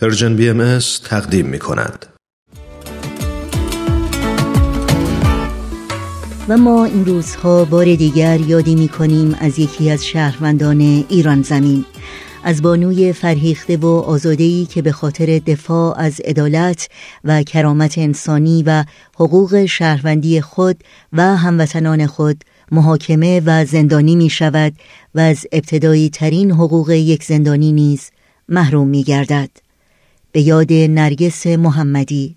پرژن بی ام تقدیم می کند. و ما این روزها بار دیگر یادی می کنیم از یکی از شهروندان ایران زمین از بانوی فرهیخته و آزادهی که به خاطر دفاع از عدالت و کرامت انسانی و حقوق شهروندی خود و هموطنان خود محاکمه و زندانی می شود و از ابتدایی ترین حقوق یک زندانی نیز محروم می گردد. به یاد نرگس محمدی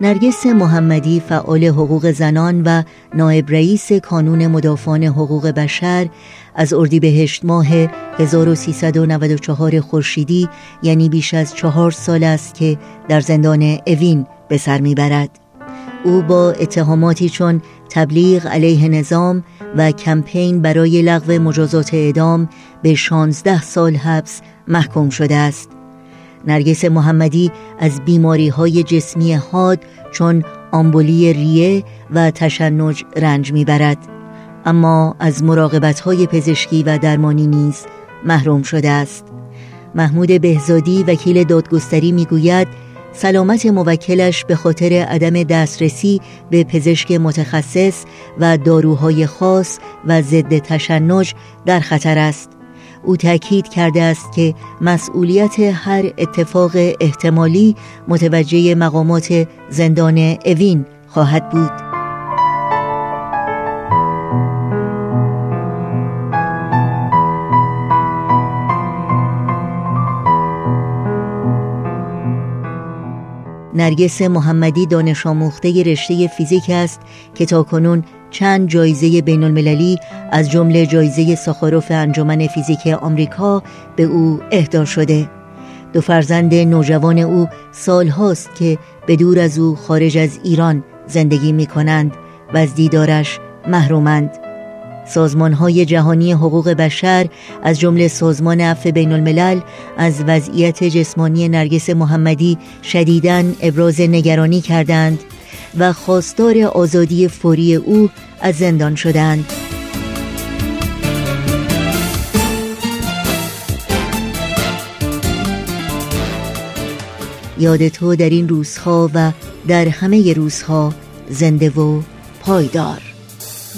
نرگس محمدی فعال حقوق زنان و نایب رئیس کانون مدافعان حقوق بشر از اردیبهشت ماه 1394 خورشیدی یعنی بیش از چهار سال است که در زندان اوین به سر می‌برد. او با اتهاماتی چون تبلیغ علیه نظام و کمپین برای لغو مجازات اعدام به 16 سال حبس محکوم شده است. نرگس محمدی از بیماری های جسمی حاد چون آمبولی ریه و تشنج رنج می‌برد. اما از مراقبت های پزشکی و درمانی نیز محروم شده است. محمود بهزادی وکیل دادگستری می‌گوید سلامت موکلش به خاطر عدم دسترسی به پزشک متخصص و داروهای خاص و ضد تشنج در خطر است. او تاکید کرده است که مسئولیت هر اتفاق احتمالی متوجه مقامات زندان اوین خواهد بود. نرگس محمدی دانش آموخته رشته فیزیک است که تاکنون چند جایزه بین المللی از جمله جایزه ساخاروف انجمن فیزیک آمریکا به او اهدا شده. دو فرزند نوجوان او سال هاست که به دور از او خارج از ایران زندگی می کنند و از دیدارش محرومند. سازمان های جهانی حقوق بشر از جمله سازمان عفو بین الملل از وضعیت جسمانی نرگس محمدی شدیداً ابراز نگرانی کردند و خواستار آزادی فوری او از زندان شدند. یاد تو در این روزها و در همه روزها زنده و پایدار.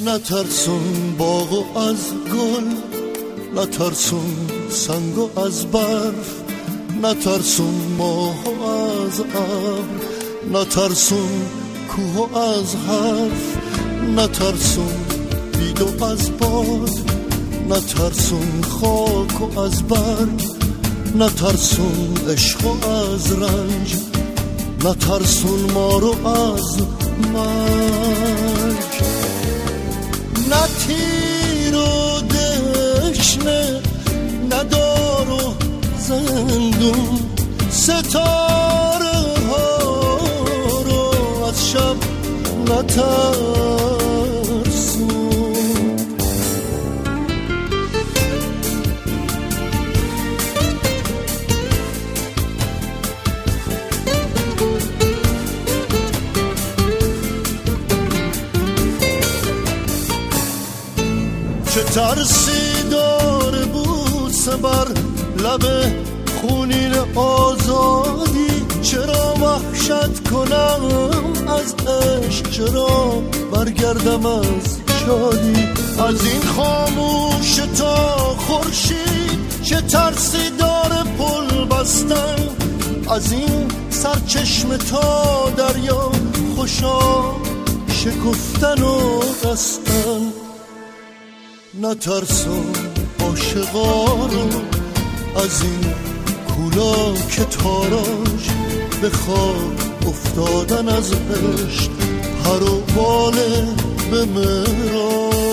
نترسون باغ از گل نترسون سنگ از برف نترسون ماه از ابر نترسون کوه از حرف نترسون بید از باد نترسون خاک و از برگ نترسون عشق و از رنج نترسون ما رو از مرگ. تیر و دشنه ندار و زندون. ستاره ها رو از شب نتر ترسی داره بود سبر. لب خونین آزادی چرا وحشت کنم از عشق؟ چرا برگردم از شادی؟ از این خاموش تا خورشید چه ترسی داره پل بستن. از این سرچشم تا دریا خوشا شکفتن و بستن. نترسم عاشقا رو از این کولا که تاراج به افتادن از عشق پر و باله به مرا